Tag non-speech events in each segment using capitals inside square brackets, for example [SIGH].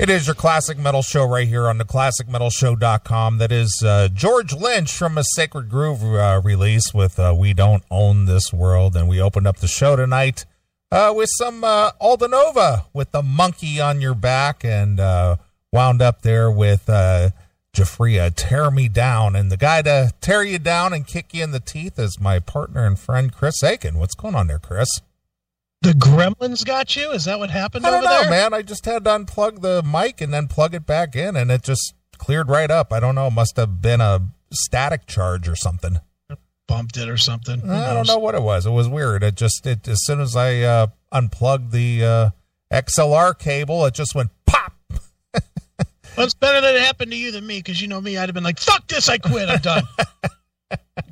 It is your classic metal show right here on the classicmetalshow.com. That is uh, George Lynch from a Sacred Groove uh, release with uh, We Don't Own This World. And we opened up the show tonight uh, with some uh, Aldo Nova with the monkey on your back and uh, wound up there with uh, Giuffria, Tear Me Down. And the guy to tear you down and kick you in the teeth is my partner and friend, Chris Akin. What's going on there, Chris? The gremlins got you? Is that what happened I don't over know, there? man. I just had to unplug the mic and then plug it back in, and it just cleared right up. I don't know. It must have been a static charge or something. Bumped it or something. I don't know what it was. It was weird. It just it as soon as I uh, unplugged the uh, XLR cable, it just went pop. [LAUGHS] Well, it's better that it happened to you than me because you know me. I'd have been like, fuck this, I quit. I'm done. [LAUGHS]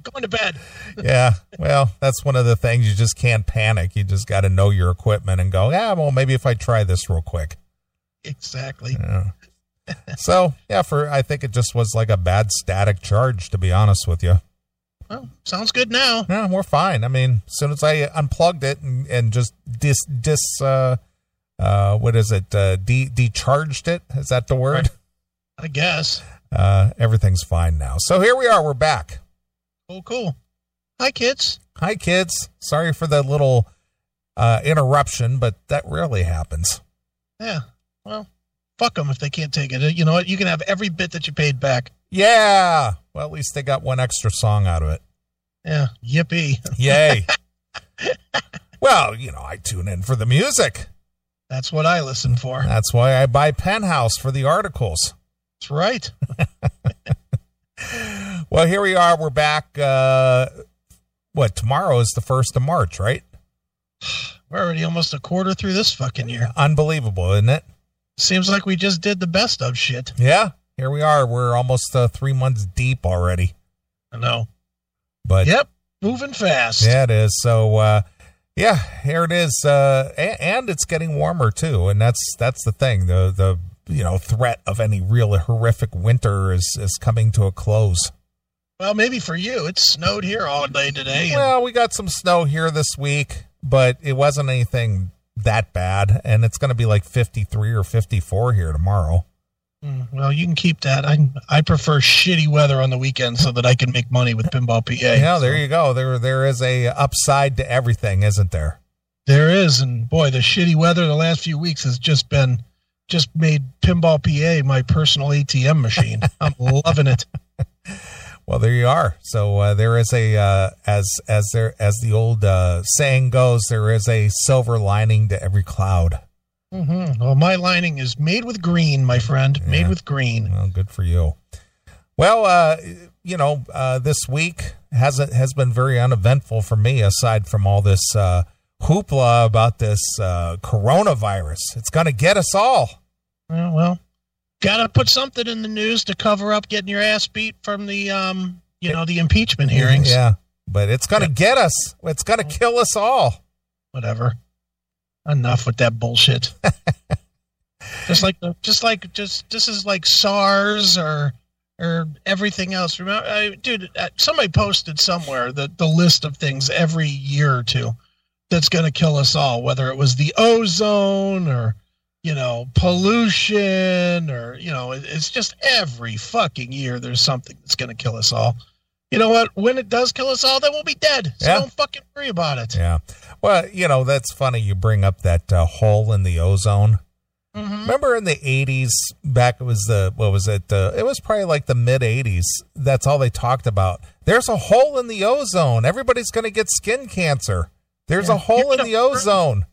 Going to bed. yeah. Well, that's one of the things you just can't panic. You just got to know your equipment and go. Yeah. Well, maybe if I try this real quick. Exactly. Yeah. so yeah, for I think it just was like a bad static charge. To be honest with you. Well, sounds good now. Yeah, we're fine. I mean, as soon as I unplugged it and, and just dis dis uh uh what is it uh de decharged it is that the word? I guess. Uh everything's fine now. So here we are. We're back. Oh, cool. Hi, kids. Hi kids. Sorry for the little uh interruption, but that rarely happens. Yeah. Well, fuck them if they can't take it. You know what? You can have every bit that you paid back. Yeah. Well, at least they got one extra song out of it. Yeah. Yippee. [LAUGHS] Yay. well, you know, I tune in for the music. That's what I listen for. That's why I buy Penthouse for the articles. That's right. [LAUGHS] Well, here we are. We're back. Uh, what tomorrow is the first of March, right? We're already almost a quarter through this fucking year. Unbelievable, isn't it? Seems like we just did the best of shit. Yeah. Here we are. We're almost uh, three months deep already. I know. But Yep. Moving fast. yeah, it is. So uh, yeah, here it is. Uh, and, and it's getting warmer too, and that's that's the thing. The the you know threat of any real horrific winter is is coming to a close. Well, maybe for you. It snowed here all day today. Well, we got some snow here this week, but it wasn't anything that bad, and it's going to be like 53 or 54 here tomorrow. Mm, well, you can keep that. I I prefer shitty weather on the weekend so that I can make money with Pinball PA. Yeah, there So you go. There there is a upside to everything, isn't there? there is, and boy, the shitty weather the last few weeks has just been just made Pinball PA my personal ATM machine. [LAUGHS] I'm loving it. Well, there you are. So uh, there is a uh, as as there as the old uh, saying goes, there is a silver lining to every cloud. hmm Well, my lining is made with green, my friend. Made with green. Well, good for you. Well, uh, you know, uh, this week has has been very uneventful for me. Aside from all this uh, hoopla about this uh, coronavirus, it's going to get us all. Uh, well, gotta put something in the news to cover up getting your ass beat from the um, you know, the impeachment hearings. Yeah, but it's going to get us. It's going to kill us all. whatever. Enough with that bullshit. [LAUGHS] just like the, just like just this is like SARS or or everything else. Remember, I, dude, uh, somebody posted somewhere the the list of things every year or two that's going to kill us all. Whether it was the ozone or you know pollution or you know it, it's just every fucking year there's something that's going to kill us all. You know what? When it does kill us all, then we'll be dead. So Yeah. don't fucking worry about it. Yeah. Well, you know that's funny. You bring up that uh, hole in the ozone. Mhm. Remember in the '80s, back it was the what was it? Uh, it was probably like the mid '80s. That's all they talked about. There's a hole in the ozone. Everybody's going to get skin cancer. There's Yeah. a hole in the ozone.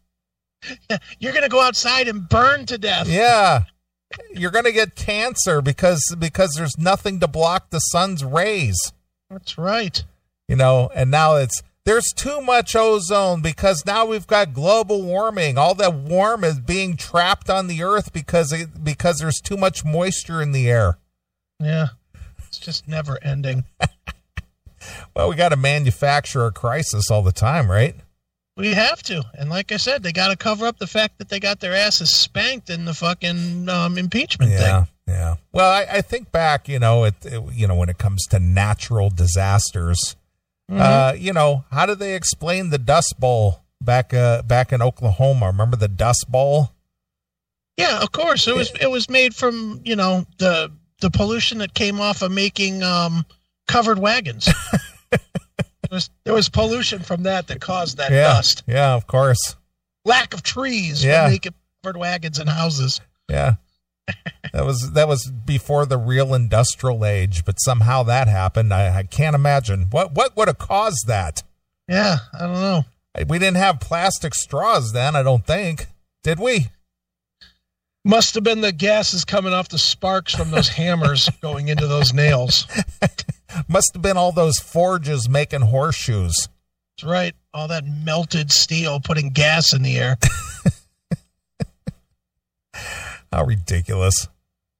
[LAUGHS] You're gonna go outside and burn to death. Yeah. You're going to get cancer because because there's nothing to block the sun's rays. That's right. You know, and now it's there's too much ozone because now we've got global warming. All that warm is being trapped on the earth because it, because there's too much moisture in the air. Yeah. It's just never ending. [LAUGHS] Well, we got to manufacture a crisis all the time, right? We have to. And like I said, they got to cover up the fact that they got their asses spanked in the fucking um, impeachment Yeah, thing. yeah. Yeah. Well, I, I think back, you know, it, it you know when it comes to natural disasters, Mhm. uh, you know, how did they explain the Dust Bowl back uh, back in Oklahoma? Remember the Dust Bowl? Yeah, of course. It was it was made from you know the the pollution that came off of making um, covered wagons. [LAUGHS] there, was, there was pollution from that that caused that Yeah, dust. yeah, of course. Lack of trees Yeah. covered wagons and houses. Yeah. that was that was before the real industrial age, but somehow that happened. I, I can't imagine what what would have caused that. Yeah, I don't know. We didn't have plastic straws then, I don't think. Did we? Must have been the gases coming off the sparks from those [LAUGHS] hammers going into those nails. [LAUGHS] Must have been all those forges making horseshoes. That's right. All that melted steel putting gas in the air. [LAUGHS] How ridiculous.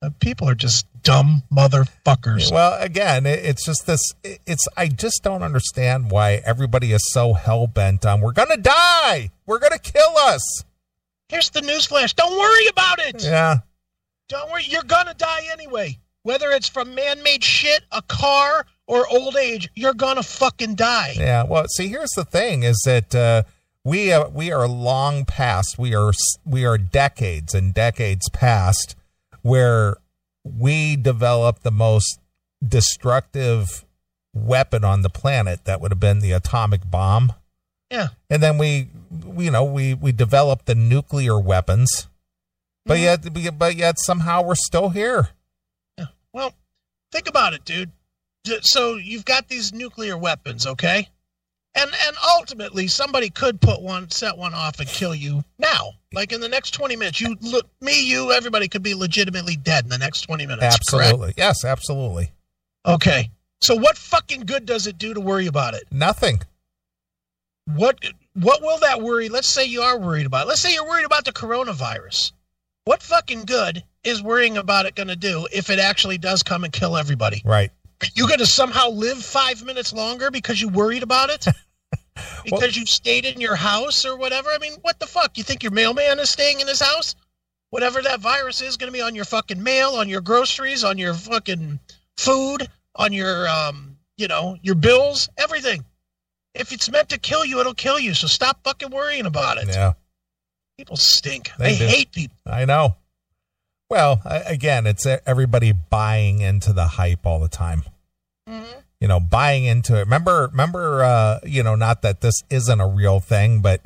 Uh, People are just dumb motherfuckers. Well, again, it, it's just this. it- It's I just don't understand why everybody is so hell bent on we're gonna die, we're gonna kill us. Here's the newsflash. Don't worry about it. Yeah, Don't worry. You're going to die anyway. Whether it's from man made shit, a car, or old age, you're going to fucking die. yeah. Well, see, here's the thing: is that uh, we uh, we are long past. We are we are decades and decades past where we developed the most destructive weapon on the planet. That would have been the atomic bomb. Yeah. and then we, we you know we we developed the nuclear weapons but Mhm. yet but yet somehow we're still here Yeah. Well, think about it, dude. So you've got these nuclear weapons, okay? And and ultimately somebody could put one set one off and kill you now. Like in the next 20 minutes. You look me, you, everybody could be legitimately dead in the next 20 minutes. correct? absolutely yes absolutely Okay. So what fucking good does it do to worry about it? nothing What what will that worry? Let's say you are worried about. It. Let's say you're worried about the coronavirus. What fucking good is worrying about it going to do if it actually does come and kill everybody? right You going to somehow live five minutes longer because you worried about it? [LAUGHS] because you stayed in your house or whatever? I mean, what the fuck? You think your mailman is staying in his house? Whatever that virus is going to be on your fucking mail, on your groceries, on your fucking food, on your um, you know, your bills, everything. If it's meant to kill you, it'll kill you. So stop fucking worrying about it. yeah People stink. They do. hate people. i know well again it's everybody buying into the hype all the time you know buying into it remember remember uh you know not that this isn't a real thing but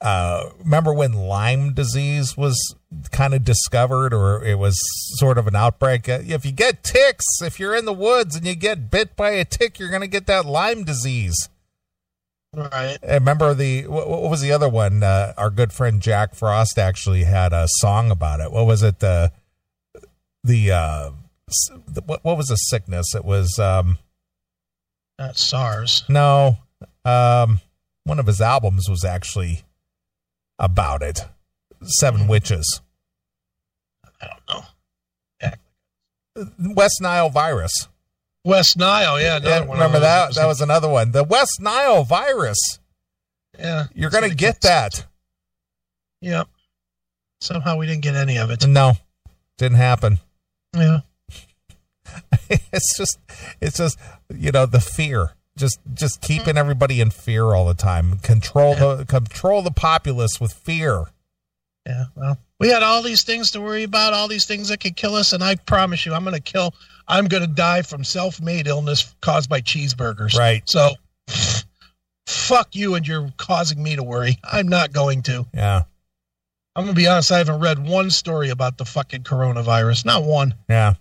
uh remember when lyme disease was kind of discovered or it was sort of an outbreak Uh, if you get ticks if you're in the woods and you get bit by a tick you're going to get that lyme disease Right. I remember the what, what was the other one? Uh, our good friend jack frost actually had a song about it. What was it the the uh the- what, what was the sickness? It was um Not SARS. no um one of his albums was actually about it. Seven witches. I don't know. west nile virus West Nile, yeah. yeah, remember those. that that was another one the west nile virus yeah. you're gonna get that Yep. Somehow we didn't get any of it. no didn't happen Yeah. [LAUGHS] it's just it's just you know the fear just just keeping everybody in fear all the time control the control the populace with fear Yeah. Well, we had all these things to worry about, all these things that could kill us, and I promise you, I'm going to kill. I'm going to die from self-made illness caused by cheeseburgers. right So, fuck you, and you're causing me to worry. I'm not going to. yeah I'm going to be honest. I haven't read one story about the fucking coronavirus. Not one. yeah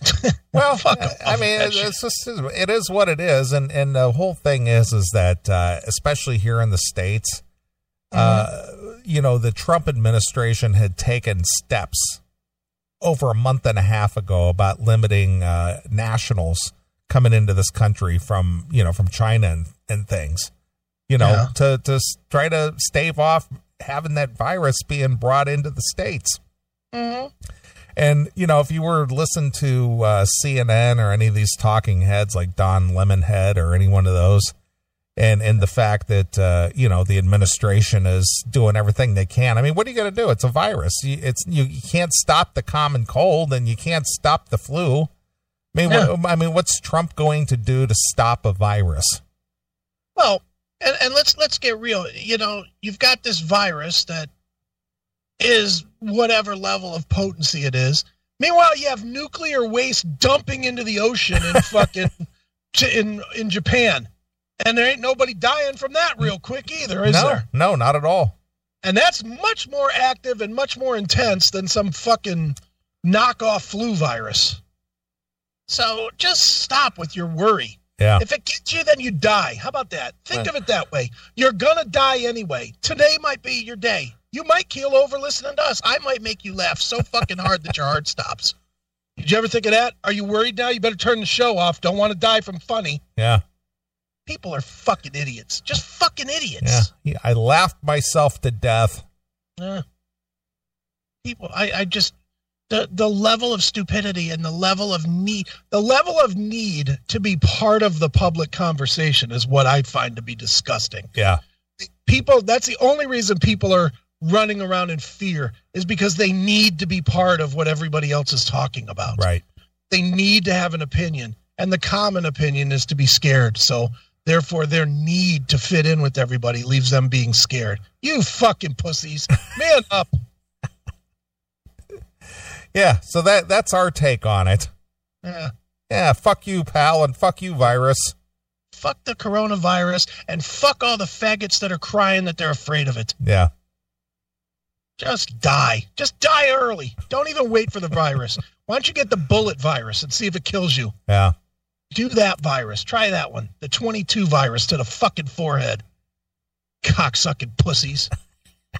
[LAUGHS] well Fuck I- off i with mean it's, just it is what it is and and the whole thing is is that uh especially here in the states uh you know the trump administration had taken steps over a month and a half ago about limiting uh nationals coming into this country from you know from china and, and things you know Yeah. to to try to stave off having that virus being brought into the states Mhm. and you know, if you were to listen to uh, CNN or any of these talking heads like Don Lemonhead or any one of those, and and the fact that uh, you know the administration is doing everything they can. I mean, what are you going to do? It's a virus. You, it's you, you can't stop the common cold, and you can't stop the flu. I mean, Yeah. what, I mean, what's Trump going to do to stop a virus? Well, and, and let's let's get real. You know, you've got this virus that is whatever level of potency it is. Meanwhile, you have nuclear waste dumping into the ocean in [LAUGHS] fucking in in Japan, and there ain't nobody dying from that real quick either, is no, there? no, not at all. And that's much more active and much more intense than some fucking knockoff flu virus. So just stop with your worry. Yeah. If it gets you, then you die. How about that? Think Yeah. of it that way. You're gonna die anyway. Today might be your day. You might keel over listening to us. I might make you laugh so fucking hard that your heart stops. Did you ever think of that? Are you worried now? You better turn the show off. Don't want to die from funny. Yeah. People are fucking idiots. Just fucking Yeah. idiots. He- I laughed myself to death. Yeah. People, I, I just the the level of stupidity and the level of need, the level of need to be part of the public conversation is what I find to be disgusting. Yeah. People, that's the only reason people are running around in fear is because they need to be part of what everybody else is talking about. Right. They need to have an opinion, and the common opinion is to be scared. So. Therefore, their need to fit in with everybody leaves them being scared. You fucking pussies, man up! [LAUGHS] Yeah. So that that's our take on it. Yeah. Yeah. Fuck you, pal, and fuck you, virus. fuck the coronavirus and fuck all the faggots that are crying that they're afraid of it. Yeah. Just die. Just die early. Don't even wait for the virus. Why don't you get the bullet virus and see if it kills you? Yeah. Do that virus. Try that one. The 22 virus to the fucking forehead. Cocksucking pussies. [LAUGHS]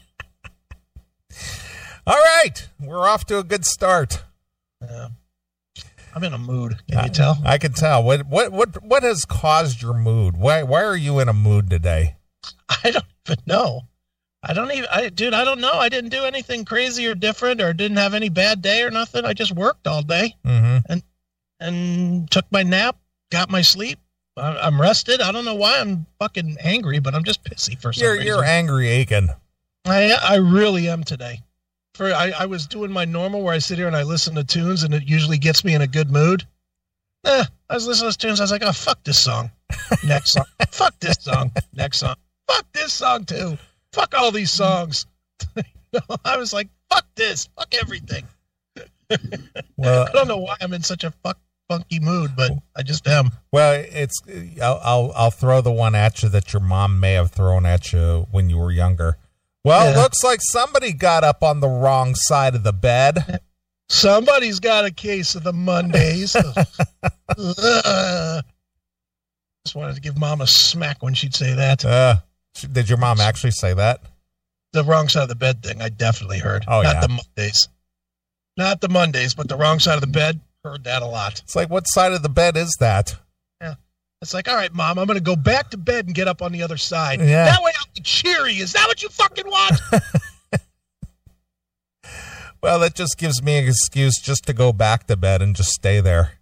All right. We're off to a good start. Yeah. I'm in a mood. Can you tell? I can tell. What what what what has caused your mood? Why why are you in a mood today? [LAUGHS] I don't even know. I don't even, I, dude, I don't know. I didn't do anything crazy or different or didn't have any bad day or nothing. I just worked all day. Mm-hmm. and took my nap, got my sleep. I'm rested. I don't know why I'm fucking angry, but I'm just pissy for some You're reason. you're angry, Akin. I I really am today. For I, I was doing my normal where I sit here and I listen to tunes and it usually gets me in a good mood. Eh, I was listening to tunes. I was like, oh fuck this song. [LAUGHS] Next song. fuck this song. Next song. Fuck this song too. Fuck all these songs. [LAUGHS] I was like, fuck this. Fuck everything. [LAUGHS] Well, I don't know why I'm in such a fuck funky mood, but I just am. well, it's I'll, I'll I'll throw the one at you that your mom may have thrown at you when you were younger. Well, Yeah. looks like somebody got up on the wrong side of the bed. Somebody's got a case of the Mondays. [LAUGHS] Ugh. Just wanted to give mom a smack when she'd say that. Uh, did your mom actually say that? The wrong side of the bed thing, I definitely heard. Oh, Not yeah. the Mondays. Not the Mondays, but the wrong side of the bed, heard that a lot. It's like, what side of the bed is that? Yeah. It's like, all right, mom, I'm going to go back to bed and get up on the other side. Yeah. That way I'll be cheery. Is that what you fucking want? [LAUGHS] Well, that just gives me an excuse just to go back to bed and just stay there.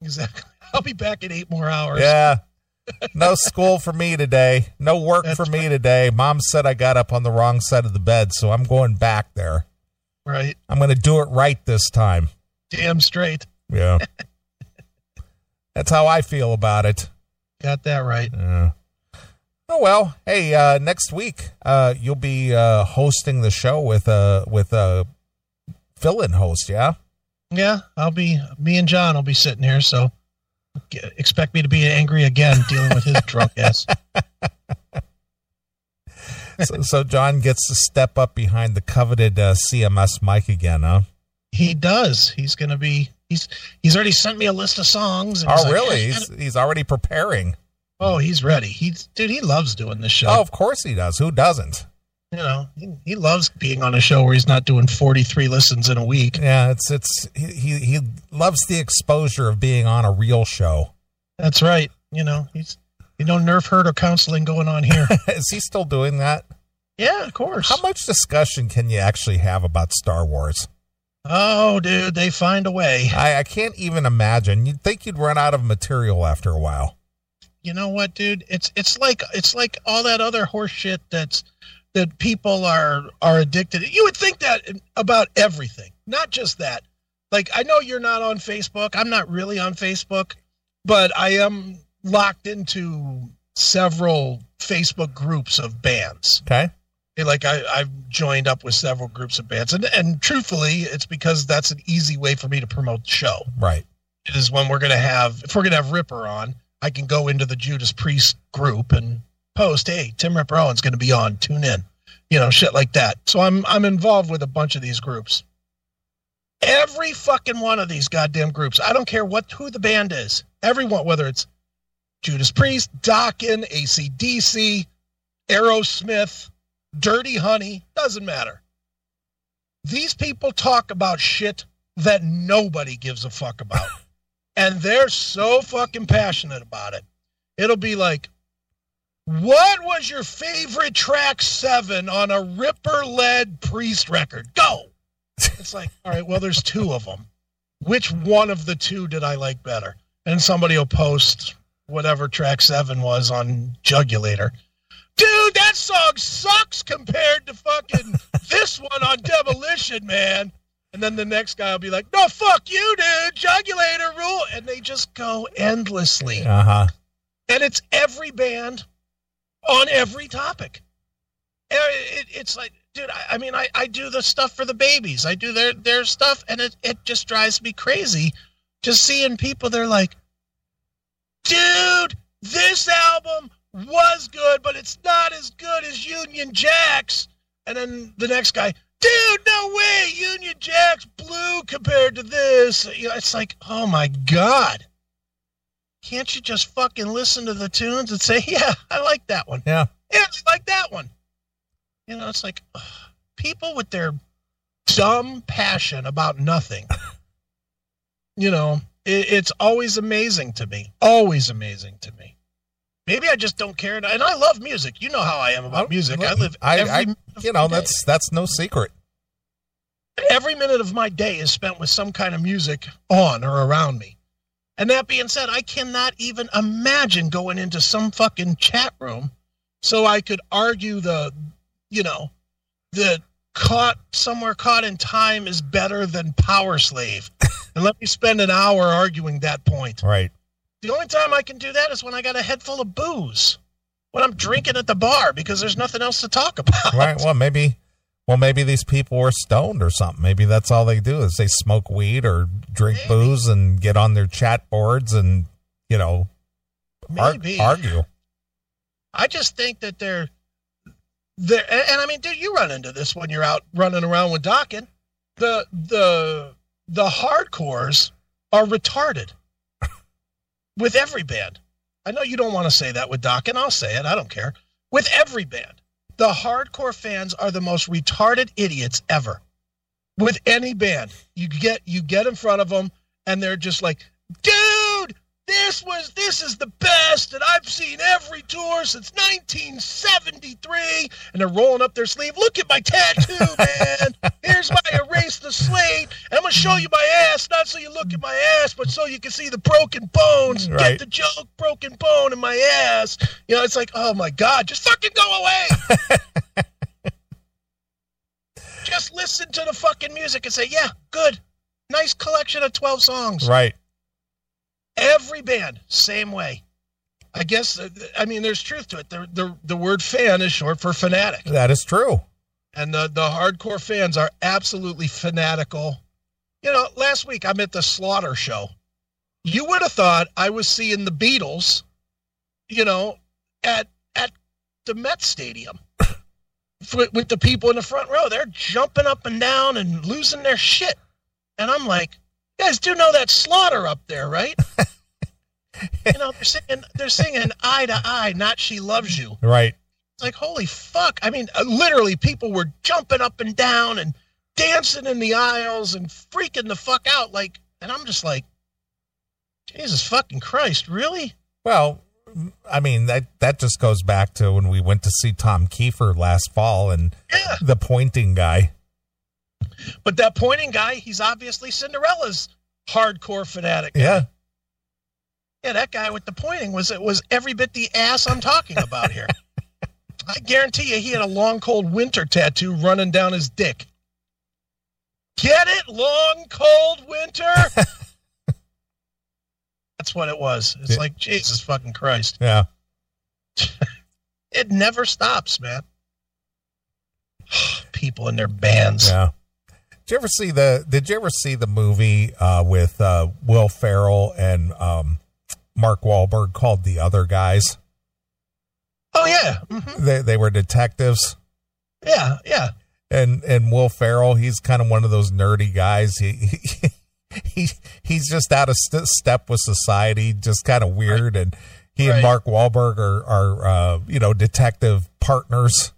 exactly. [LAUGHS] I'll be back in eight more hours. Yeah. [LAUGHS] No school for me today. No work That's for me today. Mom said I got up on the wrong side of the bed, so I'm going back there. Right. I'm going to do it right this time. Damn straight. Yeah. [LAUGHS] That's how I feel about it. Got that right. Yeah. Oh well, hey, uh, next week uh, you'll be uh, hosting the show with a with a fill-in host, yeah. Yeah, I'll be me and John will be sitting here, so g- expect me to be angry again dealing with his [LAUGHS] drunk ass. so, so John gets to step up behind the coveted uh, CMS mic again, huh? He does. He's gonna be. He's he's already sent me a list of songs. and Oh, like, really? "Hey, He's, he's already preparing. oh, he's ready. He's dude. He loves doing this show. Oh, of course he does. Who doesn't? You know, he, he loves being on a show where he's not doing forty three listens in a week. Yeah, it's it's he he, loves the exposure of being on a real show. That's right. You know, he's you know nerf herd or counseling going on here. [LAUGHS] Is he still doing that? yeah, of course. How much discussion can you actually have about Star Wars? Oh, dude, they find a way. I, I can't even imagine. You'd think you'd run out of material after a while. you know what, dude? It's it's like it's like all that other horse shit that's that people are are addicted. You would think that about everything, not just that. Like I know you're not on Facebook. I'm not really on Facebook, but I am locked into several Facebook groups of bands. Okay. Like I, I've joined up with several groups of bands, and and truthfully, it's because that's an easy way for me to promote the show. Right. Is when we're gonna have if we're gonna have Ripper on, I can go into the Judas Priest group and post, "Hey, Tim Ripper Owens going to be on. Tune in." You know, shit like that. So I'm I'm involved with a bunch of these groups. Every fucking one of these goddamn groups. I don't care what who the band is. Everyone, whether it's Judas Priest, Dokken, ACDC, Aerosmith, Dirty Honey, doesn't matter. These people talk about shit that nobody gives a fuck about. [LAUGHS] and they're so fucking passionate about it. It'll be like, what was your favorite track seven on a Ripper led Priest record? Go. It's like, all right, well, there's two of them. Which one of the two did I like better? And somebody will post whatever track seven was on Jugulator. Dude, that song sucks compared to fucking [LAUGHS] this one on Demolition, man. And then the next guy will be like, no, fuck you, dude. Jugulator rule. And they just go endlessly. Uh huh. And it's every band on every topic. It, it's like, dude, I, I mean, I, I do the stuff for the Babys. I do their, their stuff, and it, it just drives me crazy just seeing people. They're like, dude, this album was good, but it's not as good as Union Jacks. And then the next guy, dude, no way, Union Jack's blue compared to this. You know, it's like, oh my god. Can't you just fucking listen to the tunes and say, [LAUGHS] yeah, I like that one. Yeah. Yeah, I like that one. You know, it's like ugh, people with their dumb passion about nothing. [LAUGHS] you know, it, it's always amazing to me. Always amazing to me. Maybe I just don't care, and I love music. You know how I am about music. I live I, every I you know, day. that's that's no secret. every minute of my day is spent with some kind of music on or around me. And that being said, I cannot even imagine going into some fucking chat room so I could argue the, you know, the caught somewhere caught in time is better than Powerslave. [LAUGHS] and let me spend an hour arguing that point. Right. The only time I can do that is when I got a head full of booze. When I'm drinking at the bar because there's nothing else to talk about. Right. Well, maybe. Well, maybe these people were stoned or something. Maybe that's all they do is they smoke weed or drink Maybe. booze and get on their chat boards and you know ar- argue. I just think that they're there, and, and I mean, dude, you run into this when you're out running around with Dokken. The the the hardcores are retarded with every band. I know you don't want to say that with Doc, and I'll say it. I don't care. With every band, the hardcore fans are the most retarded idiots ever. With any band, you get you get in front of them, and they're just like, dude, this was this is the best and i've seen every tour since 1973 and they're rolling up their sleeve. Look at my tattoo [LAUGHS] man. Here's my erase the slate and i'm gonna show you my ass not so you look at my ass but so you can see the broken bones. Right. get the joke broken bone in my ass. You know it's like oh my god just fucking go away. [LAUGHS] Just listen to the fucking music and say yeah good. Nice collection of 12 songs. Right. Every band, same way. I guess. uh, I mean, there's truth to it. The the, the word fan is short for fanatic, That is true. and the the hardcore fans are absolutely fanatical. You know, last week I'm at the Slaughter show. You would have thought I was seeing the Beatles, you know, at at the Met Stadium [LAUGHS] with, with the people in the front row. They're jumping up and down and losing their shit, and I'm like, you guys do know that Slaughter up there, right? [LAUGHS] you know, they're singing, they're singing "Eye to Eye," not "She Loves You." Right. It's like, holy fuck! I mean, uh, literally, people were jumping up and down and dancing in the aisles and freaking the fuck out. Like, and I'm just like, Jesus fucking Christ, really? Well, I mean that that just goes back to when we went to see Tom Keifer last fall and Yeah. the pointing guy. But that pointing guy, he's obviously Cinderella's hardcore fanatic. Yeah. Yeah, that guy with the pointing was it was every bit the ass I'm talking about here. [LAUGHS] I guarantee you, he had a long, cold winter tattoo running down his dick. Get it? Long, cold winter. [LAUGHS] That's what it was. It's Yeah. like Jesus fucking Christ. Yeah. [LAUGHS] It never stops, man. [SIGHS] people in their bands. Yeah. Did you ever see the Did you ever see the movie uh, with uh, Will Ferrell and um, Mark Wahlberg called The Other Guys? Oh yeah, hmm They they were detectives, yeah, yeah. and and Will Ferrell he's kind of one of those nerdy guys. He he, [LAUGHS] he he's just out of st- step with society, just kind of weird. And he and Mark Wahlberg are are uh, you know detective partners.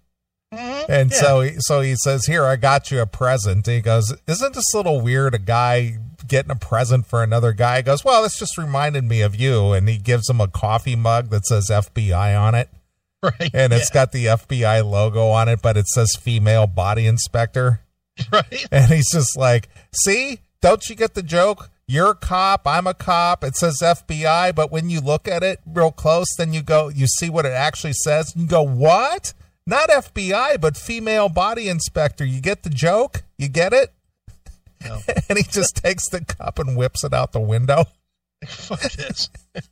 Mhm. And Yeah. so, he, so he says, "Here, I got you a present." And he goes, "Isn't this a little weird? A guy getting a present for another guy?" He goes, "Well, this just reminded me of you." And he gives him a coffee mug that says FBI on it, [LAUGHS] right, and it's got the FBI logo on it, but it says "Female Body Inspector." [LAUGHS] right. And he's just like, "See, don't you get the joke?" You're a cop. I'm a cop. It says FBI, but when you look at it real close, then you go, you see what it actually says. And you go, what? Not FBI, but female body inspector. You get the joke? You get it? No. [LAUGHS] and he just takes the cup and whips it out the window. Fuck this. [LAUGHS]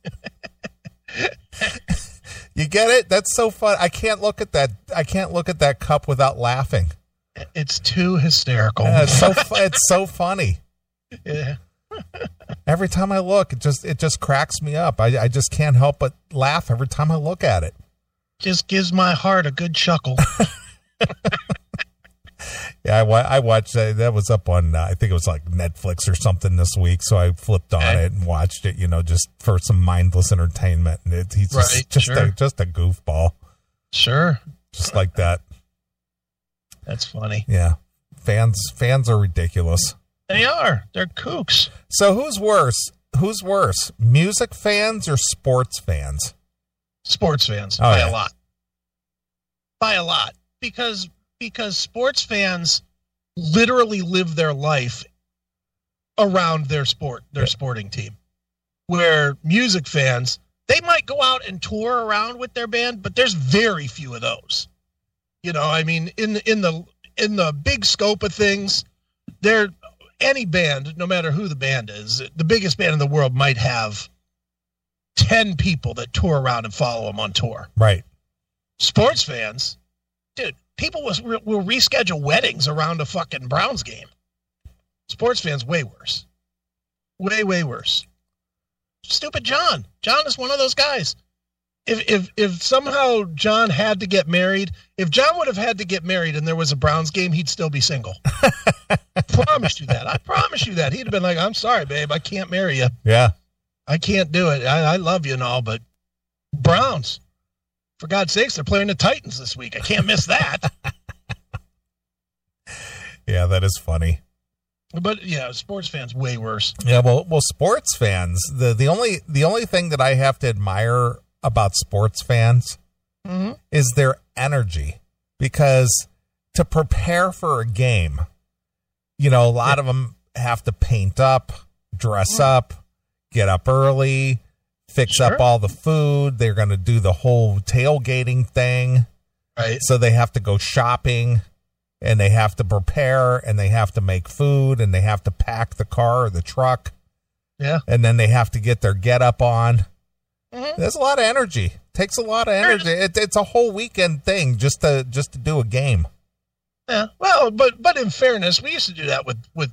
You get it? That's so fun. I can't look at that. I can't look at that cup without laughing. It's too hysterical. Yeah, it's so [LAUGHS] fu- it's so funny. Yeah. Every time I look, it just it just cracks me up. I, I just can't help but laugh every time I look at it. Just gives my heart a good chuckle. [LAUGHS] Yeah, I, wa- I watched uh, that was up on uh, I think it was like Netflix or something this week, so I flipped on Okay. it and watched it. You know, just for some mindless entertainment. And it, he's just Right, just sure. a just a goofball, Sure. just like that. That's funny. Yeah, fans fans are ridiculous. They are. They're kooks. So who's worse? Who's worse, music fans or sports fans? Sports fans Oh, by yeah. a lot. By a lot. Because because sports fans literally live their life around their sport, their Yeah. sporting team. Where music fans, they might go out and tour around with their band, but there's very few of those. You know, I mean, in in the in the big scope of things, there any band, no matter who the band is, the biggest band in the world might have 10 people that tour around and follow them on tour. Right. Sports fans, dude, people was, will reschedule weddings around a fucking Browns game. Sports fans, way worse. Way, way worse. Stupid John. John is one of those guys. If, if if somehow John had to get married, if John would have had to get married and there was a Browns game, he'd still be single. I [LAUGHS] promise you that. I promise you that. He'd have been like, "I'm sorry, babe, I can't marry you. Yeah. I can't do it. I, I love you and all, but Browns, for God's sakes, they're playing the Titans this week. I can't miss that. [LAUGHS] Yeah, that is funny. but yeah, sports fans way worse. Yeah, well, well, sports fans. The the only the only thing that I have to admire about sports fans Mm-hmm. is their energy because to prepare for a game, you know, a lot of them have to paint up, dress up, get up early, fix up all the food. They're going to do the whole tailgating thing. Right. So they have to go shopping and they have to prepare and they have to make food and they have to pack the car or the truck Yeah. and then they have to get their get up on. Mhm. There's a lot of energy. Takes a lot of energy. It, it's a whole weekend thing just to just to do a game. Yeah. Well, but but in fairness, we used to do that with with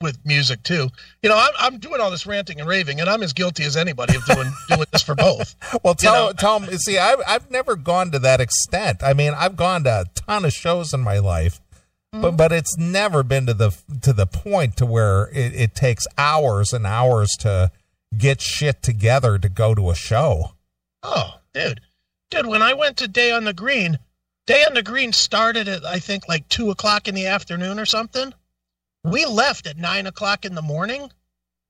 with music too. You know, I'm I'm doing all this ranting and raving, and I'm as guilty as anybody of doing [LAUGHS] doing this for both. Well, tell know, tell them. See, I've I've never gone to that extent. I mean, I've gone to a ton of shows in my life, but mm-hmm. but it's never been to the to the point to where it, it takes hours and hours to get shit together to go to a show. Oh, dude, dude, when I went to Day on the Green, Day on the Green started at I think like two o'clock in the afternoon or something. We left at nine o'clock in the morning,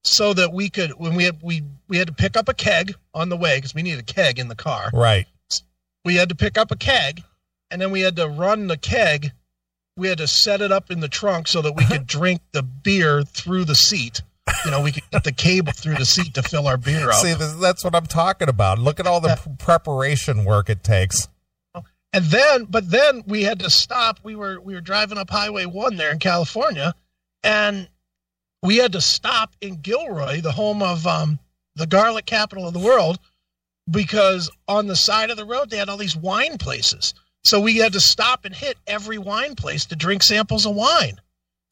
so that we could when we had we we had to pick up a keg on the way because we needed a keg in the car. Right. We had to pick up a keg, and then we had to run the keg. We had to set it up in the trunk so that we could [LAUGHS] drink the beer through the seat. You know, we could get the cable through the seat to fill our beer up. See, this, that's what I'm talking about. Look at all the preparation work it takes. And then, but then we had to stop. We were we were driving up Highway One there in California, and we had to stop in Gilroy, the home of um, the garlic capital of the world, because on the side of the road they had all these wine places. So we had to stop and hit every wine place to drink samples of wine.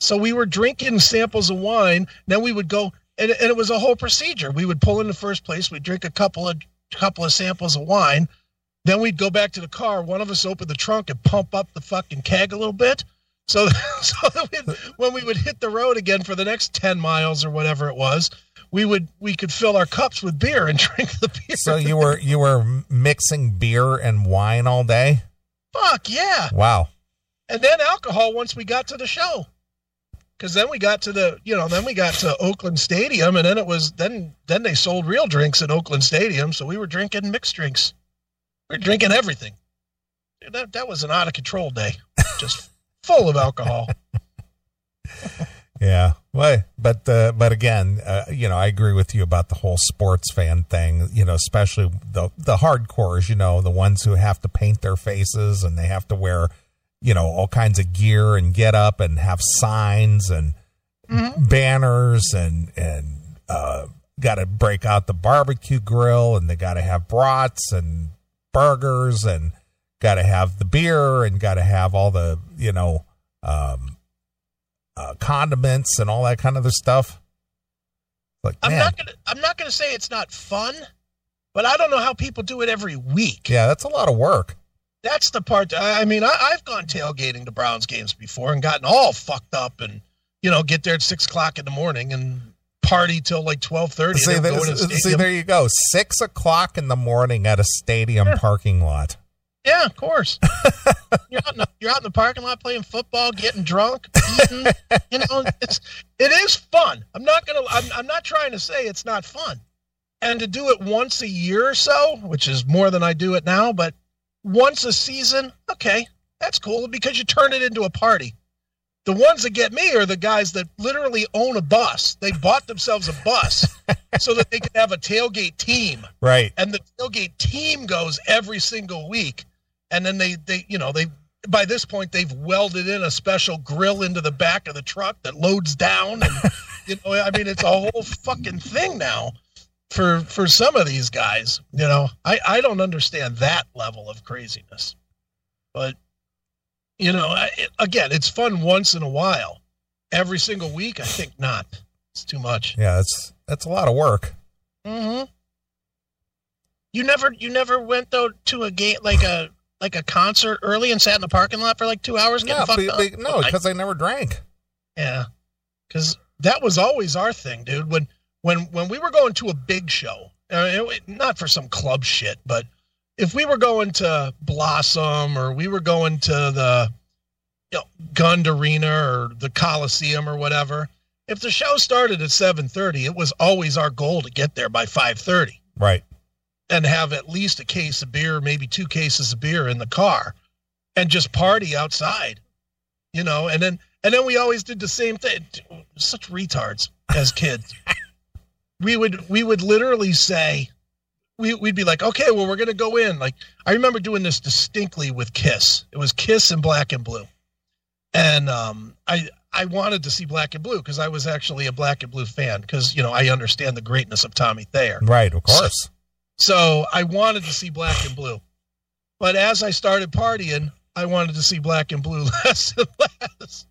So we were drinking samples of wine. Then we would go, and, and it was a whole procedure. We would pull in the first place. We'd drink a couple of couple of samples of wine. Then we'd go back to the car. One of us opened the trunk and pump up the fucking keg a little bit. So, [LAUGHS] so that when we would hit the road again for the next ten miles or whatever it was, we would we could fill our cups with beer and [LAUGHS] drink the beer. So you were you were mixing beer and wine all day. Fuck yeah! Wow. And then alcohol once we got to the show, because then we got to the you know then we got to Oakland Stadium, and then it was then then they sold real drinks at Oakland Stadium, so we were drinking mixed drinks. We were drinking everything. Dude, that that was an out of control day, just [LAUGHS] full of alcohol. [LAUGHS] Yeah, well, but uh, but again, uh, you know, I agree with you about the whole sports fan thing. You know, especially the the hardcores. You know, the ones who have to paint their faces and they have to wear, you know, all kinds of gear and get up and have signs and mm-hmm. banners and and uh, got to break out the barbecue grill and they got to have brats and burgers and got to have the beer and got to have all the you know. Um, uh, condiments and all that kind of other stuff. Like, I'm man. not gonna I'm not gonna say it's not fun, but I don't know how people do it every week. Yeah, that's a lot of work. That's the part. I mean, I, I've gone tailgating to Browns games before and gotten all fucked up, and you know, get there at six o'clock in the morning and party till like twelve thirty. See, see, there you go, six o'clock in the morning at a stadium yeah. parking lot. Yeah, of course. [LAUGHS] you're, out in the, you're out in the parking lot playing football, getting drunk, eating. you know, it's it is fun. I'm not gonna. I'm, I'm not trying to say it's not fun. And to do it once a year or so, which is more than I do it now, but once a season, okay, that's cool because you turn it into a party. The ones that get me are the guys that literally own a bus. They bought themselves a bus [LAUGHS] so that they can have a tailgate team. Right. And the tailgate team goes every single week and then they they you know they by this point they've welded in a special grill into the back of the truck that loads down and [LAUGHS] you know i mean it's a whole fucking thing now for for some of these guys you know. I i don't understand that level of craziness. But you know I, again it's fun once in a while. Every single week i think not. It's too much. Yeah that's that's a lot of work. Mm-hmm. You never you never went though to a game like a like a concert early and sat in the parking lot for like two hours getting yeah, fucked be, be, No, because I, I never drank. Yeah, because that was always our thing, dude. When when when we were going to a big show, uh, it, not for some club shit, but if we were going to Blossom or we were going to the you know, Gund Arena or the Coliseum or whatever, if the show started at seven thirty, it was always our goal to get there by five thirty. Right and have at least a case of beer, maybe two cases of beer in the car and just party outside. You know, and then and then we always did the same thing. Such retards as kids. [LAUGHS] we would we would literally say we, we'd be like, okay, well, we're going to go in. Like, I remember doing this distinctly with Kiss. It was Kiss and Black and Blue. And um, I, I wanted to see Black and Blue because I was actually a Black and Blue fan because, you know, I understand the greatness of Tommy Thayer. Right, of course. So, so I wanted to see black and blue. But as I started partying, I wanted to see black and blue [LAUGHS] less and less.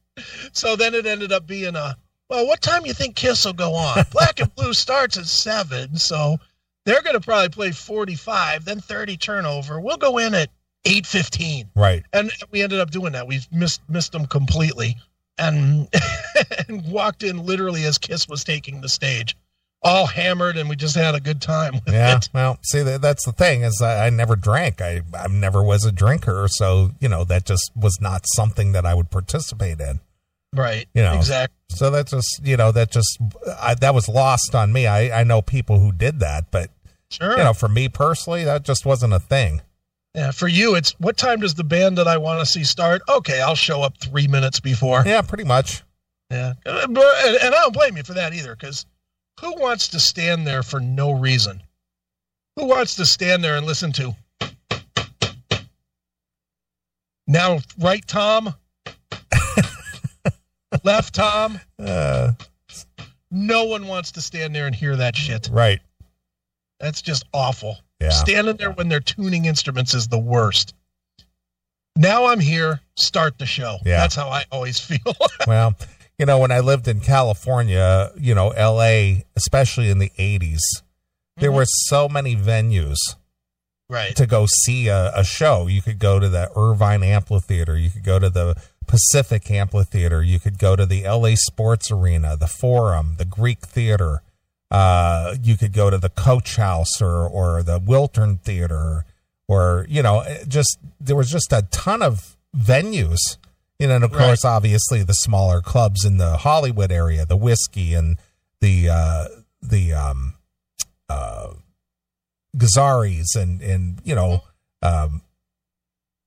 So then it ended up being a well, what time you think Kiss will go on? [LAUGHS] Black and blue starts at seven, so they're going to probably play forty-five, then thirty turnover. We'll go in at eight fifteen, right? And we ended up doing that. We missed missed them completely, and [LAUGHS] and walked in literally as Kiss was taking the stage all hammered and we just had a good time yeah it. well see that, that's the thing is I, I, never drank. I, I never was a drinker so you know that just was not something that i would participate in. Right you know exactly so that's just you know that just I, that was lost on me. I i know people who did that but sure. you know for me personally that just wasn't a thing. Yeah for you it's what time does the band that i want to see start? Okay i'll show up three minutes before. Yeah pretty much. Yeah uh, and, and i don't blame you for that either because who wants to stand there for no reason? Who wants to stand there and listen to? Now, right, Tom? [LAUGHS] Left, Tom? Uh, no one wants to stand there and hear that shit. Right. That's just awful. Yeah. Standing there when they're tuning instruments is the worst. Now I'm here. Start the show. Yeah. That's how I always [LAUGHS] feel. well, you know, when I lived in California, you know, LA, especially in the 80s, there Mhm. were so many venues right. to go see a, a show. You could go to the Irvine Amphitheater, you could go to the Pacific Amphitheater, you could go to the LA Sports Arena, the Forum, the Greek Theater. Uh, you could go to the Coach House or or the Wiltern Theater, or you know, just there was just a ton of venues. You know, and of Right. course, obviously, the smaller clubs in the Hollywood area, the Whiskey and the uh, the um, uh, Gazzarri's and and you know um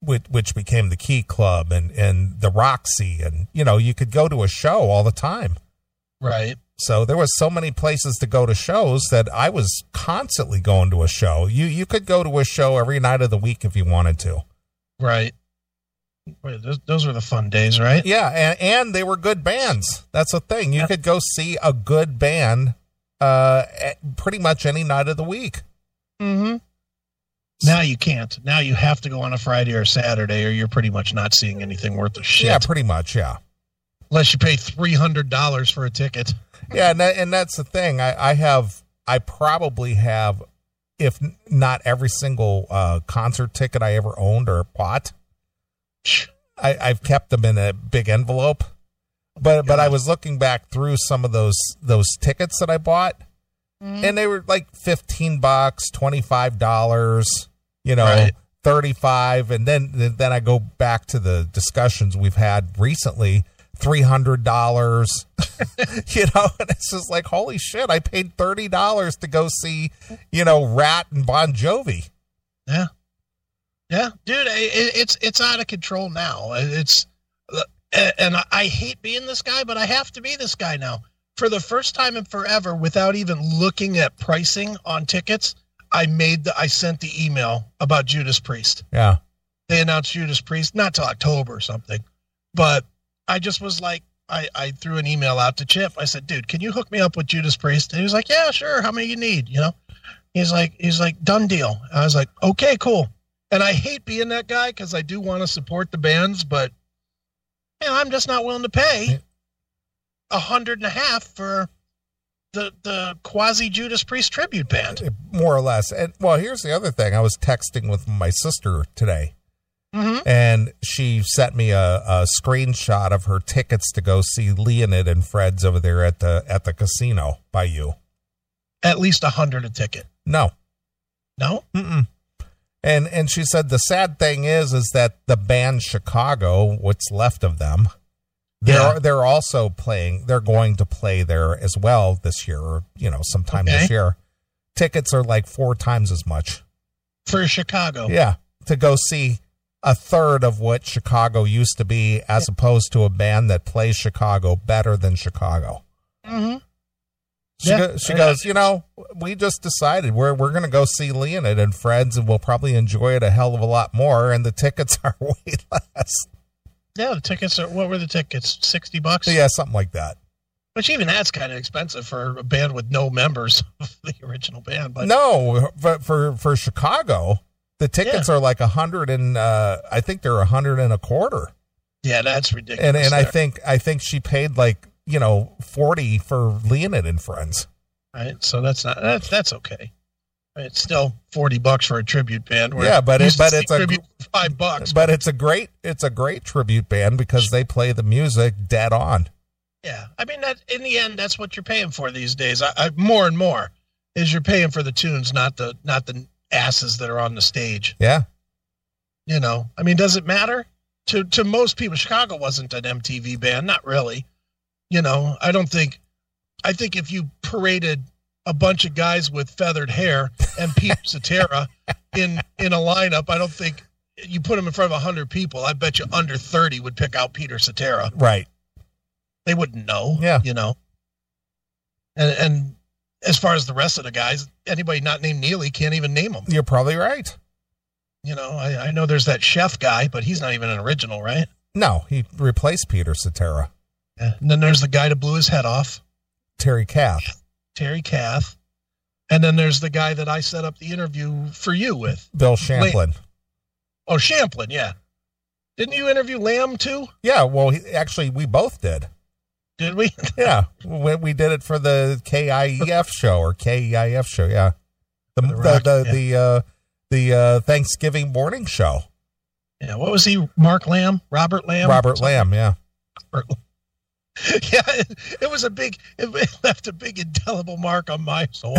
which which became the Key Club and and the Roxy and you know you could go to a show all the time. Right. So there was so many places to go to shows that I was constantly going to a show. You you could go to a show every night of the week if you wanted to. Right. Wait, those, those were the fun days, right? Yeah, and and they were good bands. That's the thing. You could go see a good band uh pretty much any night of the week. Mm-hmm. Now you can't. Now you have to go on a Friday or Saturday, or you're pretty much not seeing anything worth a shit. Yeah, pretty much, yeah. Unless you pay three hundred dollars for a ticket. yeah and, that, and that's the thing I, I have i probably have if not every single uh, concert ticket i ever owned or bought I, i've kept them in a big envelope. But but i was looking back through some of those those tickets that i bought Mhm. and they were like 15 bucks 25 dollars you know Right. 35 and then then i go back to the discussions we've had recently $300 [LAUGHS] you know and it's just like holy shit i paid $30 to go see you know Ratt and bon jovi. Yeah, yeah, dude, i- i- it's it's out of control now. It's uh, and I hate being this guy, but I have to be this guy now. For the first time in forever, without even looking at pricing on tickets, I made the I sent the email about Judas Priest. yeah They announced Judas Priest not till October or something, but I just was like. I, I threw an email out to Chip. I said, "Dude, can you hook me up with Judas Priest?" And he was like, "Yeah, sure. How many you need?" You know, he's like, he's like, "Done deal." I was like, "Okay, cool." And I hate being that guy because I do want to support the bands, but you know, I'm just not willing to pay a hundred and a half for the the quasi Judas Priest tribute band. more or less and well here's the other thing i was texting with my sister today Mm-hmm. and she sent me a, a screenshot of her tickets to go see Leonid and Friends over there at the at the casino by you. At least a hundred a ticket. No, No, Mm-mm. And and she said the sad thing is is that the band Chicago, what's left of them, they're Yeah. they're also playing. They're going to play there as well this year, or you know, sometime this year. Tickets are like four times as much. for Chicago. Yeah, to go see a third of what Chicago used to be, as opposed to a band that plays Chicago better than Chicago. Mm-hmm. She, Yeah. go, she goes, you know, we just decided we're we're going to go see Leonid and Friends, and we'll probably enjoy it a hell of a lot more, and the tickets [LAUGHS] are way less. Yeah, the tickets are. What were the tickets? Sixty bucks. Yeah, something like that. Which even that's kind of expensive for a band with no members [LAUGHS] of the original band. But no, but for for Chicago, the tickets are like a hundred and uh, I think they're a hundred and a quarter. yeah, that's ridiculous. and and I think I think she paid like you know forty for Leonid and Friends. right. So that's not that's that's okay. It's still forty bucks for a tribute band. where Yeah, but it- but it's a- tribute five bucks. But it's a great it's a great tribute band because they play the music dead on. yeah, I mean that in the end, that's what you're paying for these days. I, I more and more is you're paying for the tunes, not the not the asses that are on the stage. Yeah, You know, I mean, does it matter to to most people? Chicago wasn't an MTV band, not really. You know, I don't think. I think if you paraded a bunch of guys with feathered hair and Pete [LAUGHS] Cetera in in a lineup, I don't think you put them in front of hundred people. I bet you under thirty would pick out Peter Cetera. right. They wouldn't know. Yeah. you know. And and as far as the rest of the guys, anybody not named Neeley can't even name them. You're probably right. You know, I, I know there's that Scheff guy, but he's not even an original, right? No, he replaced Peter Cetera, Yeah. And then there's the guy that blew his head off, Terry Kath, Terry Kath. And then there's the guy that I set up the interview for you with. Bill Champlin. Oh, Champlin, yeah. Didn't you interview Lamm too? Yeah, well, he, actually, we both did. Did we? [LAUGHS] Yeah, we, we did it for the KIEF show or KEIF show. Yeah, the The the Rock, the yeah. the, uh, the uh, Thanksgiving morning show. Yeah. What was he? Mark Lamm? Robert Lamm? Robert Lamm. Yeah, [LAUGHS] Yeah, it, it was a big. It [LAUGHS] left a big indelible mark on my soul.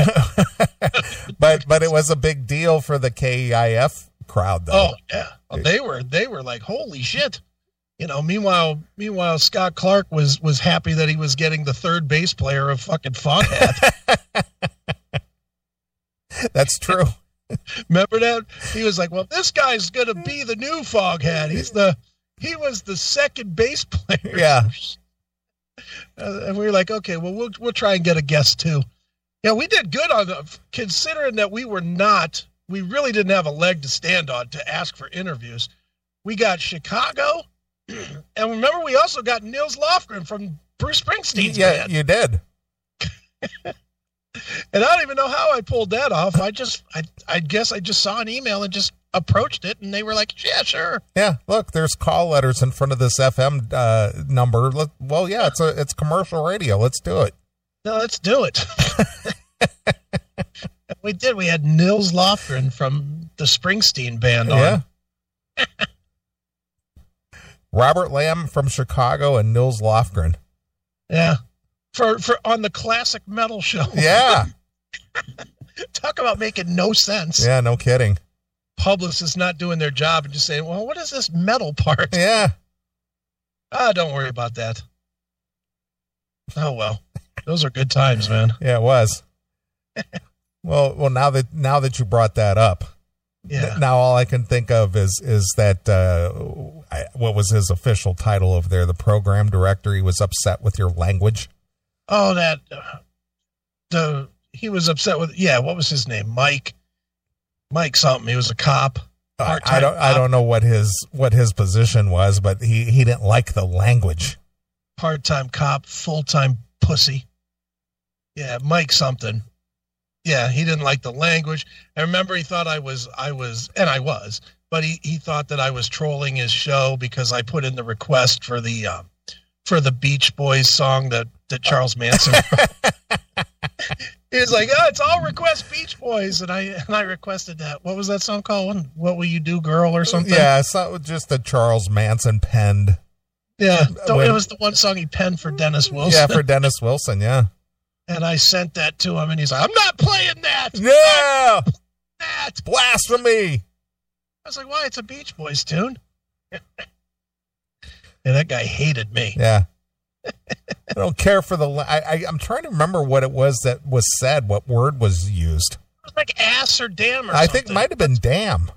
[LAUGHS] but but it was a big deal for the KEIF crowd, though. Oh yeah, Well, they were they were like holy shit. You know. Meanwhile, meanwhile, Scott Clark was was happy that he was getting the third bass player of fucking Foghat. That's true. Remember that? He was like, "Well, this guy's gonna be the new Foghat. He's the he was the second bass player." Yeah. Uh, and we were like, "Okay, well, we'll we'll try and get a guest too." Yeah, we did good on the considering that we were not. We really didn't have a leg to stand on to ask for interviews. We got Chicago, [CLEARS THROAT] and remember, we also got Nils Lofgren from Bruce Springsteen's yeah, band. you did. [LAUGHS] And I don't even know how I pulled that off. I just, I, I guess I just saw an email and just approached it, and they were like, "Yeah, sure." Yeah, look, there's call letters in front of this FM uh, number. Let- Well, yeah, it's a it's commercial radio. Let's do it. No, let's do it. [LAUGHS] we did. We had Nils Lofgren from the Springsteen band on. Yeah. Robert Lamm from Chicago and Nils Lofgren. Yeah. For for on the classic metal show. Yeah, [LAUGHS] Talk about making no sense. yeah, no kidding. Publicists not doing their job and just saying, "Well, what is this metal part?" Yeah, Ah, don't worry about that. Oh well, those are good times, man. yeah, it was. [LAUGHS] well, well, now that now that you brought that up, Yeah. now all I can think of is is that uh, I, what was his official title over there? The program director. He was upset with your language. Oh, that uh, the he was upset with. Yeah, what was his name? Mike. Mike something. He was a cop. I, I don't I don't know what his what his position was, but he he didn't like the language. part-time cop, full-time pussy. Yeah, Mike something. Yeah, he didn't like the language. I remember he thought I was I was and I was, but he he thought that I was trolling his show because I put in the request for the uh, for the Beach Boys song that that Charles Manson wrote. [LAUGHS] [LAUGHS] [LAUGHS] He was like, "Oh, it's all request Beach Boys," and I and I requested that. What was that song called? What will you do, girl, or something? Yeah, so just the Charles Manson penned. yeah. When- it was the one song he penned for Dennis Wilson. Yeah, for Dennis Wilson. Yeah. [LAUGHS] And I sent that to him, and he's like, "I'm not playing that. Yeah, That." blasphemy. I was like, "Why? It's a Beach Boys tune." [LAUGHS] and that guy hated me. Yeah. I don't care for the. I, I I'm trying to remember what it was that was said. What word was used? It was like ass or damn or I something. think it might have been damn.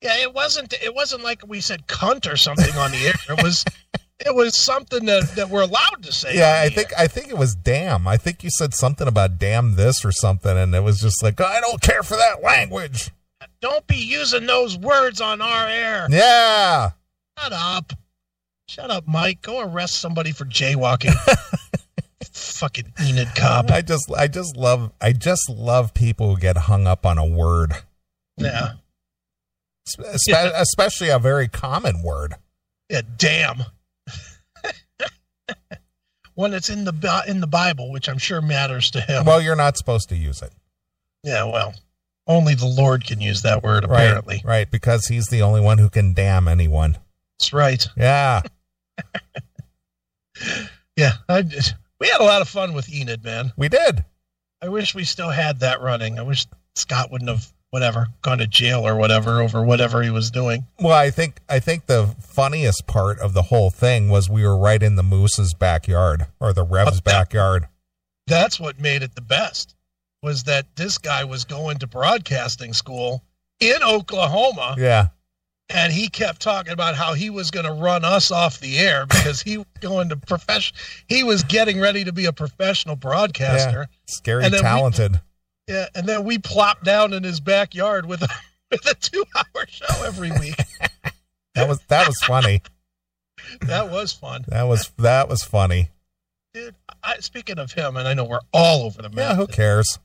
Yeah, it wasn't. It wasn't like we said cunt or something on the air. It was. [LAUGHS] It was something that, that we're allowed to say. Yeah, I think air. I think it was damn. I think you said something about damn this or something, and it was just like I don't care for that language. Don't be using those words on our air. Yeah. Shut up. Shut up, Mike. Go arrest somebody for jaywalking. [LAUGHS] Fucking Enid cop. I just I just love I just love people who get hung up on a word, Yeah. Espe- especially a very common word. Yeah, damn. One that's in the uh, in the Bible, which I'm sure matters to him. Well, you're not supposed to use it, yeah, well, only the Lord can use that word. right? Apparently, Right, because he's the only one who can damn anyone. that's right. Yeah, [LAUGHS] [LAUGHS] Yeah, I just, we had a lot of fun with Enid, man. we did. I wish we still had that running. I wish Scott wouldn't have whatever gone to jail or whatever over whatever he was doing. Well, I think I think the funniest part of the whole thing was we were right in the moose's backyard or the Rev's [LAUGHS] backyard. That's what made it the best. Was that this guy was going to broadcasting school in Oklahoma. Yeah, and he kept talking about how he was going to run us off the air because he was going to profession. He was getting ready to be a professional broadcaster. scary, And then we- talented. Yeah, and then we plopped down in his backyard with a [LAUGHS] with a two hour show every week. [LAUGHS] That was that was funny. that was fun, That was that was funny. dude. I, speaking of him, and I know we're all over the map. Yeah, who cares?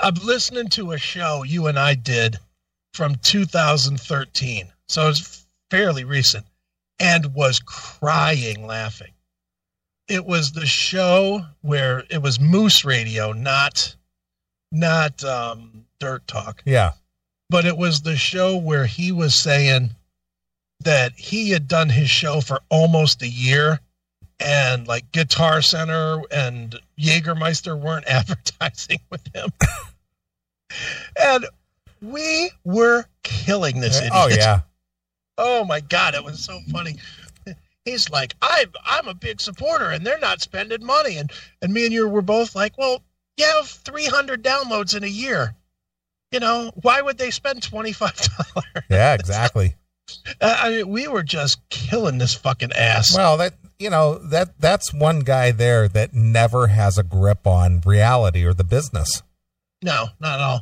I'm listening to a show you and I did from 2013. So it's fairly recent, and was crying laughing. It was the show where it was Moose Radio, not not um, Dirt Talk, Yeah. but it was the show where he was saying that he had done his show for almost a year and like Guitar Center and Jägermeister weren't [LAUGHS] advertising with him. [LAUGHS] and we were killing this idiot. Oh yeah. [LAUGHS] Oh my god, it was so funny. He's like, I'm I'm a big supporter and they're not spending money. And and me and you were both like, Well, you have three hundred downloads in a year. You know, why would they spend twenty five [LAUGHS] dollars? Yeah, exactly. [LAUGHS] I mean, we were just killing this fucking ass. Well, that you know that that's one guy there that never has a grip on reality or the business. No, not at all.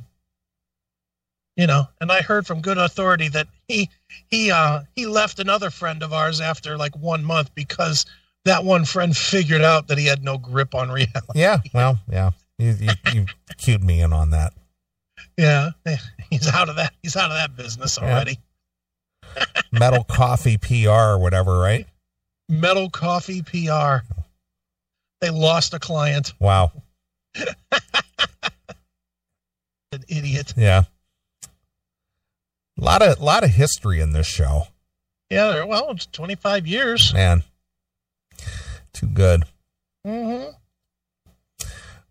You know, and I heard from good authority that he he uh he left another friend of ours after like one month because that one friend [LAUGHS] figured out that he had no grip on reality. Yeah, well, yeah. You you, you cued me in on that. Yeah, he's out of that. He's out of that business already. Metal Coffee PR or whatever, right? Metal Coffee PR. They lost a client. Wow. [LAUGHS] An idiot. Yeah. A lot of lot of history in this show, Yeah, well, it's 25 years. man. Too good. Mm-hmm.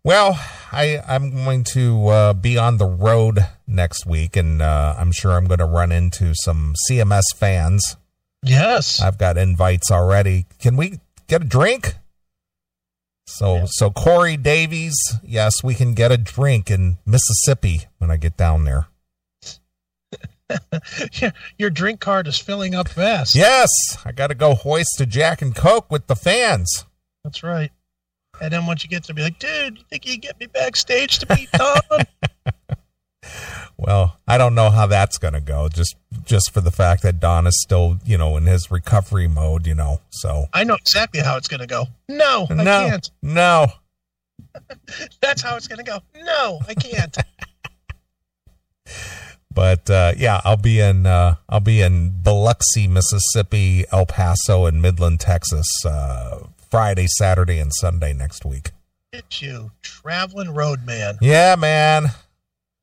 Well, I I'm going to uh, be on the road next week, and uh, I'm sure I'm going to run into some CMS fans. Yes. I've got invites already. Can we get a drink? So Yeah. so Corey Davies, yes, we can get a drink in Mississippi when I get down there. [LAUGHS] Yeah, Your drink card is filling up fast. Yes, I got to go hoist a Jack and Coke with the fans. That's right. And then once you get to be like, dude, you think you can get me backstage to meet Don? [LAUGHS] Well, I don't know how that's going to go. Just just for the fact that Don is still, you know, in his recovery mode, you know. So I know exactly how it's going to go. No, I no, can't. no. [LAUGHS] That's how it's going to go. No, I can't. But uh, yeah, I'll be in uh, I'll be in Biloxi, Mississippi, El Paso, and Midland, Texas, uh, Friday, Saturday, and Sunday next week. Get you, traveling road man. Yeah, man.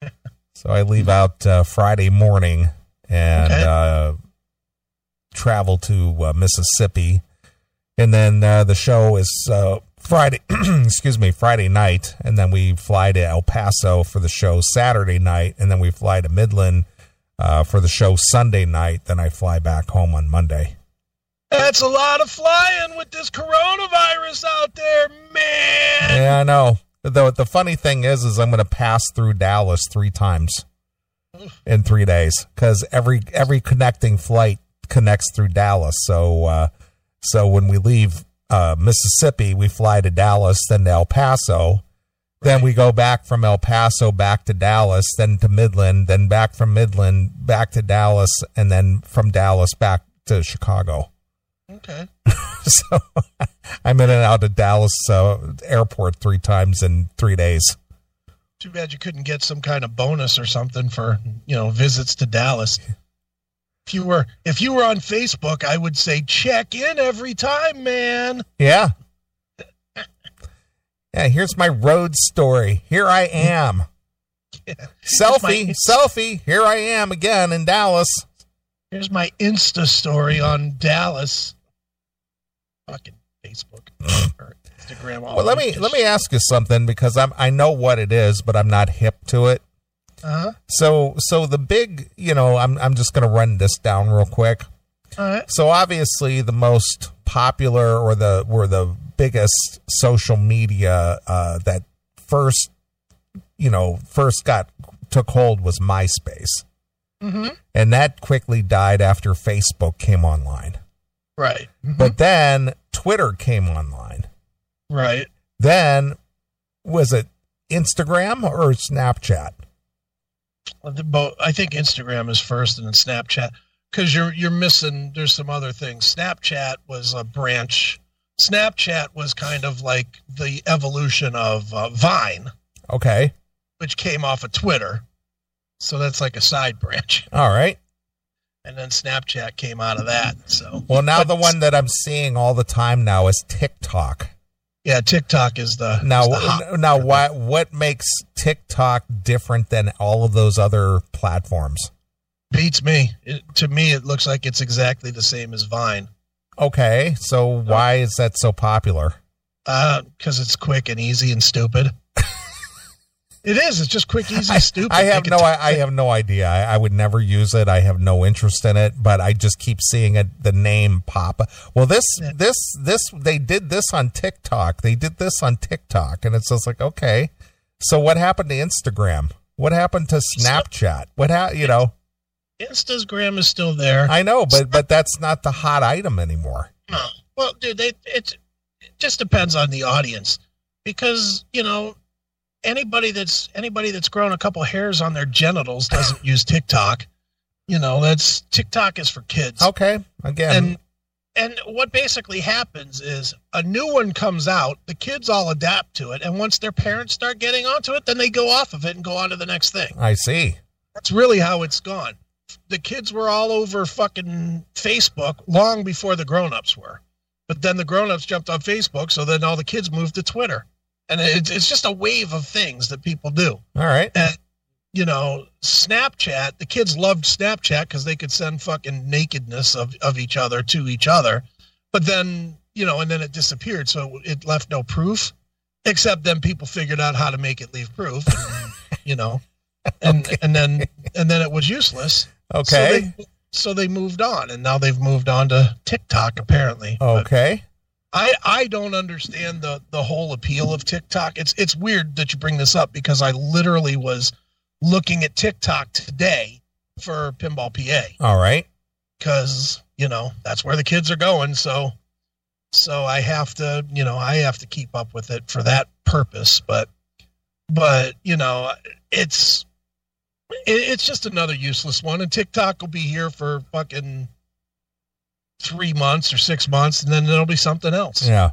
[LAUGHS] so I leave out uh, Friday morning and Okay. uh, travel to uh, Mississippi, and then uh, the show is uh, Friday. [CLEARS THROAT] excuse me, Friday night, and then we fly to El Paso for the show Saturday night, and then we fly to Midland uh, for the show Sunday night. Then I fly back home on Monday. That's a lot of flying with this coronavirus out there, man. Yeah, I know. Though the funny thing is, is I'm going to pass through Dallas three times in three days because every every connecting flight connects through Dallas. So uh, so when we leave uh, Mississippi, we fly to Dallas, then to El Paso. Then we go back from El Paso back to Dallas, then to Midland, then back from Midland back to Dallas, and then from Dallas back to Chicago. Okay. [LAUGHS] So [LAUGHS] I'm in and out of Dallas uh, airport three times in three days. Too bad you couldn't get some kind of bonus or something for you know visits to Dallas. If you were if you were on Facebook, I would say check in every time, man. Yeah. Yeah, here's my road story. Here I am. [LAUGHS] Selfie, my- selfie. Here I am again in Dallas. Here's my Insta story on Dallas. Fucking Facebook [LAUGHS] or Instagram. all Well, let me let me ask you something because I'm I know what it is, but I'm not hip to it. Uh-huh. So so the big, you know, I'm I'm just going to run this down real quick. All right. So obviously the most popular or the were the biggest social media uh, that first you know first got took hold was MySpace. Mm-hmm. And that quickly died after Facebook came online. Right. Mhm. But then Twitter came online. right. Then was it Instagram or Snapchat? Well, the bo- I think Instagram is first, and then Snapchat, because you're you're missing. There's some other things. Snapchat was a branch. Snapchat was kind of like the evolution of uh, Vine, Okay. which came off of Twitter. So that's like a side branch. [LAUGHS] All right. and then Snapchat came out of that. So Well, now But- the one that I'm seeing all the time now is TikTok. Yeah, TikTok is the Now, is the hot- now, what what makes TikTok different than all of those other platforms? beats me. It, to me, it looks like it's exactly the same as Vine Okay, so oh. why is that so popular? Uh, because it's quick and easy and stupid. It is. It's just quick, easy, [LAUGHS] stupid. I have no, I, I have no idea. I, I would never use it. I have no interest in it, but I just keep seeing it, the name pop. Well, this, Yeah. this, this, they did this on TikTok. They did this on TikTok, and it's just like, okay. So what happened to Instagram? What happened to Snapchat? What ha- you know? Instagram is still there. I know, but but that's not the hot item anymore. No. Well, dude, they, it, it just depends on the audience because you know anybody that's anybody that's grown a couple hairs on their genitals doesn't [LAUGHS] use TikTok. You know, that's TikTok is for kids. Okay, again, And and what basically happens is a new one comes out, the kids all adapt to it, and once their parents start getting onto it, then they go off of it and go on to the next thing. I see. That's really how it's gone. The kids were all over fucking Facebook long before the grown-ups were. But then the grown-ups jumped on Facebook, so then all the kids moved to Twitter. And it's, it's just a wave of things that people do. All right. And, You know, Snapchat, the kids loved Snapchat because they could send fucking nakedness of, of each other to each other. But then, you know, and then it disappeared. So it left no proof, except then people figured out how to make it leave proof, and, [LAUGHS] you know, and, and then, and then it was useless. Okay. So they, so they moved on, and now they've moved on to TikTok apparently. But okay. I I don't understand the the whole appeal of TikTok. It's it's weird that you bring this up because I literally was looking at TikTok today for Pinball PA All right. because you know that's where the kids are going. So so I have to you know I have to keep up with it for that purpose. But but you know it's it, it's just another useless one, and TikTok will be here for fucking three months or six months, and then there'll be something else Yeah.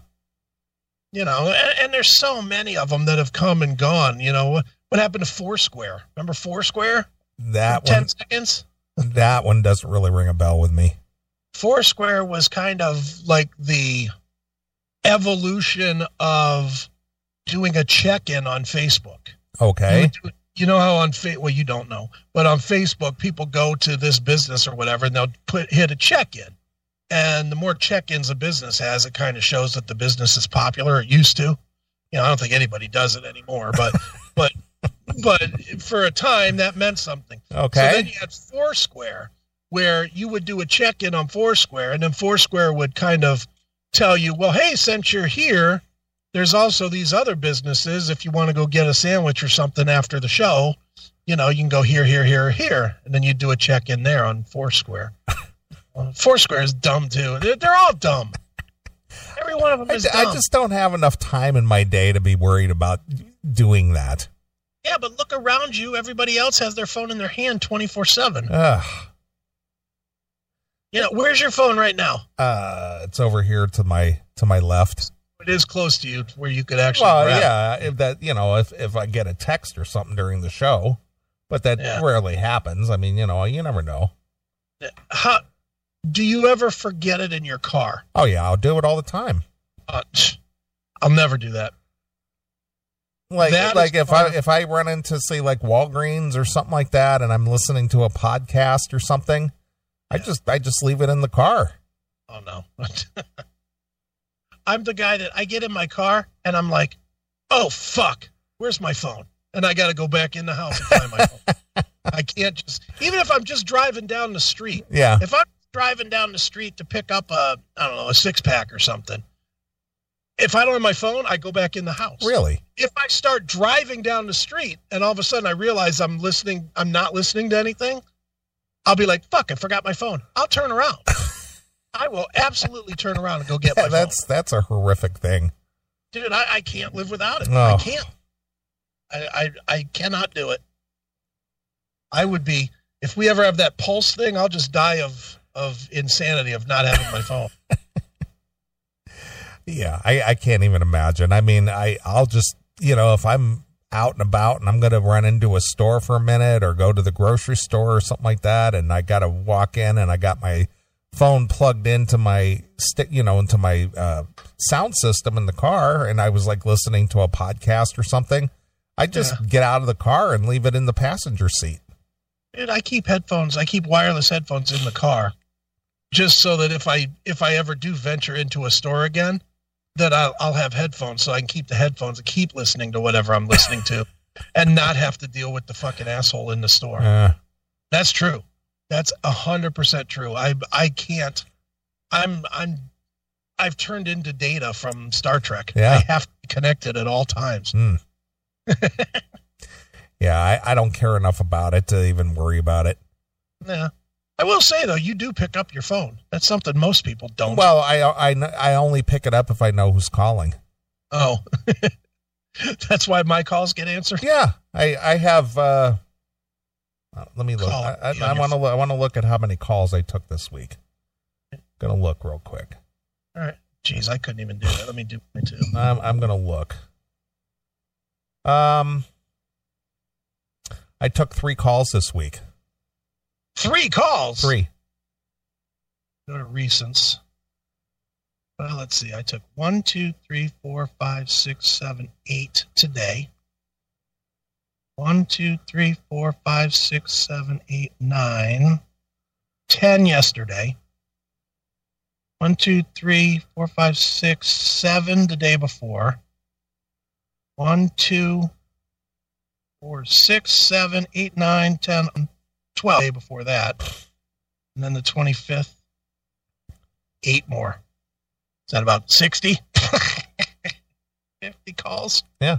you know and, and there's so many of them that have come and gone you know what, happened to foursquare remember foursquare That 10 one. seconds That one doesn't really ring a bell with me. foursquare was kind of like the evolution of doing a check-in on facebook Okay. do- you know how on fa- well you don't know but on facebook people go to this business or whatever and they'll put hit a check-in and the more check-ins a business has it kind of shows that the business is popular. It used to. You know i don't think anybody does it anymore but [LAUGHS] but but for a time that meant something. So then you had foursquare where you would do a check-in on foursquare and then foursquare would kind of tell you well hey since you're here there's also these other businesses. If you want to go get a sandwich or something after the show you know you can go here here here here. And then you do a check in there on foursquare [LAUGHS] foursquare is dumb too they're, they're all dumb every one of them I, is I dumb just don't have enough time in my day to be worried about doing that. yeah but look around you everybody else has their phone in their hand 24 7 Ugh. you know where's your phone right now Uh, it's over here to my to my left. it is close to you where you could actually Well, grab yeah, if that you know, if if I get a text or something during the show, but that Yeah. rarely happens. I mean, you know, you never know. How, do you ever forget it in your car Oh yeah, I'll do it all the time. uh, i'll never do that Like That like if I if I run into say like Walgreens or something like that, and I'm listening to a podcast or something, I just I just leave it in the car. Oh no. [LAUGHS] I'm the guy that I get in my car and I'm like, oh fuck, where's my phone? And I got to go back in the house and find my phone. [LAUGHS] I can't just, even if I'm just driving down the street. Yeah, If I'm driving down the street to pick up a, I don't know, a six pack or something. If I don't have my phone, I go back in the house. really. If I start driving down the street and all of a sudden I realize I'm listening, I'm not listening to anything, I'll be like, fuck, I forgot my phone. I'll turn around. [LAUGHS] I will absolutely turn around and go get my Yeah, phone. that's that's a horrific thing. Dude, I, I can't live without it. Oh. I can't. I, I I cannot do it. I would be if we ever have that pulse thing, I'll just die of of insanity of not having my phone. [LAUGHS] Yeah, I, I can't even imagine. I mean, I I'll just you know if I'm out and about and I'm going to run into a store for a minute or go to the grocery store or something like that. And I got to walk in and I got my phone plugged into my stick, you know, into my uh, sound system in the car. And I was like listening to a podcast or something. I just Yeah. get out of the car and leave it in the passenger seat. Dude, I keep headphones. I keep wireless headphones in the car, just so that if I if I ever do venture into a store again, that I'll, I'll have headphones, so I can keep the headphones and keep listening to whatever I'm listening to, [LAUGHS] and not have to deal with the fucking asshole in the store. Uh, That's true. That's a hundred percent true. I I can't. I'm I'm. I've turned into data from Star Trek. Yeah. I have to be connected at all times. hmm. [LAUGHS] yeah, I, I don't care enough about it to even worry about it. Yeah. I will say though, you do pick up your phone. That's something most people don't. Well, I, I, I only pick it up if I know who's calling. Oh, [LAUGHS] that's why my calls get answered. Yeah, I I have. Uh, uh, let me look. Call I, I, I want to. I want to look at how many calls I took this week. Gonna look real quick. All right. Jeez, I couldn't even do that. Let me do it too. [LAUGHS] I'm I'm gonna look. Um, I took three calls this week. Three calls. Three. Go to recents. Well, let's see. I took one, two, three, four, five, six, seven, eight today. One, two, three, four, five, six, seven, eight, nine. Ten yesterday. One, two, three, four, five, six, seven the day before. One, two, four, six, seven, eight, nine, ten, twelve. Day before that, and then the twenty fifth, eight more. Is that about sixty? [LAUGHS] Fifty calls. Yeah.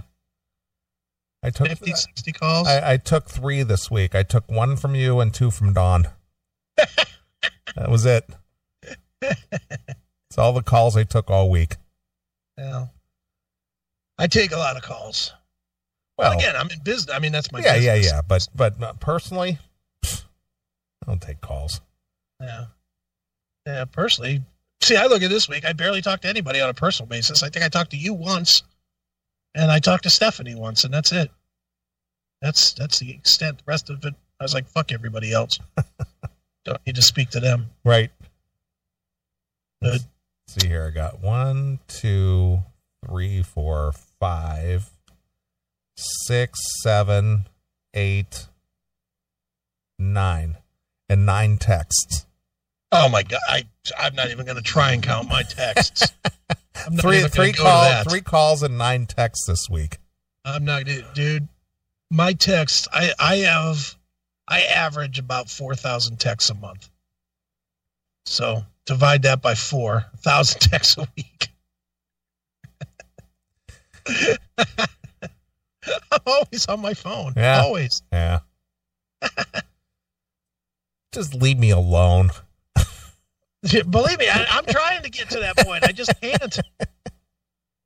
I took. 50, 60 calls. I, I took three this week. I took one from you and two from Dawn. [LAUGHS] that was it. It's all the calls I took all week. yeah. I take a lot of calls. Well, Again, I'm in business. I mean, that's my yeah, yeah, business. yeah. But but uh, personally, I don't take calls. Yeah. Yeah, personally. See, I look at this week, I barely talked to anybody on a personal basis. I think I talked to you once and I talked to Stephanie once and that's it. That's that's the extent. The rest of it I was like, fuck everybody else. [LAUGHS] Don't need to speak to them. Right. Good. Let's see here. I got one, two, three, four, five, six, seven, eight, nine, and nine texts. Oh my god, I I'm not even gonna try and count my texts. [LAUGHS] Three, three calls, three calls, and nine texts this week. I'm not, dude. My texts, I I have, I average about four thousand texts a month. So divide that by four, thousand [LAUGHS] texts a week. [LAUGHS] I'm always on my phone. Yeah. Always. Yeah. Just leave me alone. Believe me, I, I'm trying to get to that point. I just can't.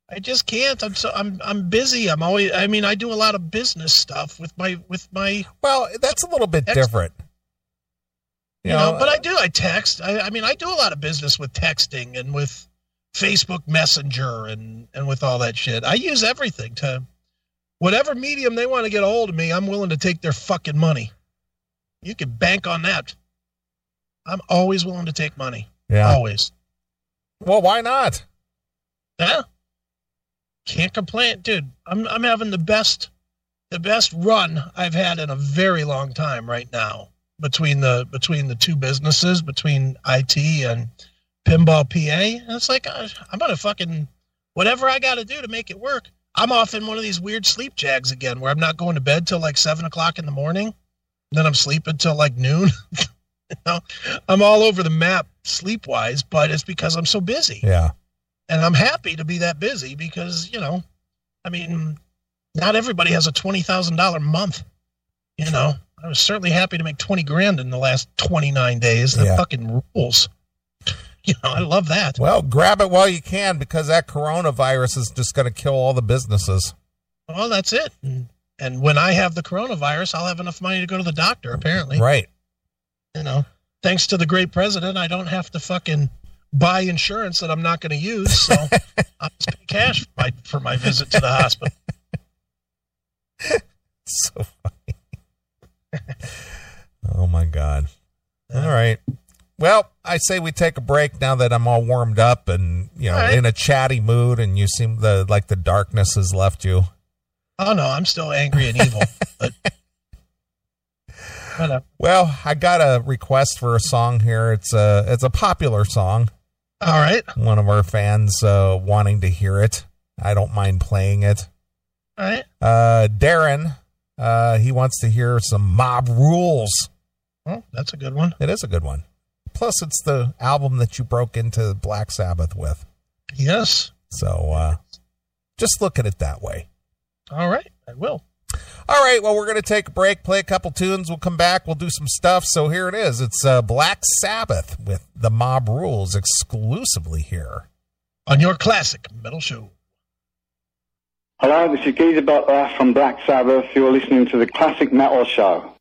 I just can't. I'm so I'm I'm busy. I'm always. I mean, I do a lot of business stuff with my with my Well, that's a little bit Ex- different. you know, but I do. I text. I, I mean, I do a lot of business with texting and with Facebook Messenger and and with all that shit. I use everything to whatever medium they want to get a hold of me. I'm willing to take their fucking money. You can bank on that. I'm always willing to take money. yeah. Always. Well, why not? Yeah. Can't complain, dude. I'm I'm having the best the best run I've had in a very long time right now between the between the two businesses, between IT and Pinball PA. And it's like uh, I'm gonna fucking whatever I got to do to make it work. I'm off in one of these weird sleep jags again, where I'm not going to bed till like seven o'clock in the morning. Then I'm sleeping till like noon. [LAUGHS] you know, I'm all over the map sleep wise, but it's because I'm so busy Yeah. and I'm happy to be that busy because you know, I mean, not everybody has a twenty thousand dollar month. You know, I was certainly happy to make twenty grand in the last twenty nine days. That Yeah. fucking rules. [LAUGHS] You know, I love that. Well, grab it while you can because that coronavirus is just going to kill all the businesses. Well, that's it. And, and when I have the coronavirus, I'll have enough money to go to the doctor. Apparently, Right. you know, thanks to the great president, I don't have to fucking buy insurance that I'm not going to use. So [LAUGHS] I'll just pay cash for my, for my visit to the hospital. [LAUGHS] so funny. oh my god. All right. Well, I say we take a break now that I'm all warmed up and you know right. in a chatty mood, and you seem the like the darkness has left you. Oh no, I'm still angry and evil. [LAUGHS] but whatever. Well, I got a request for a song here. It's a it's a popular song. All right. One of our fans uh, wanting to hear it. I don't mind playing it. All right. Uh, Darren, uh, he wants to hear some Mob Rules. Well, that's a good one. It is a good one. Plus, it's the album that you broke into Black Sabbath with. Yes. So uh, just look at it that way. All right. I will. All right, well, we're going to take a break, play a couple tunes. We'll come back. We'll do some stuff. So here it is. It's uh, Black Sabbath with the Mob Rules exclusively here. On your classic metal show. Hello, this is Geezer Butler from Black Sabbath. You're listening to the Classic Metal Show.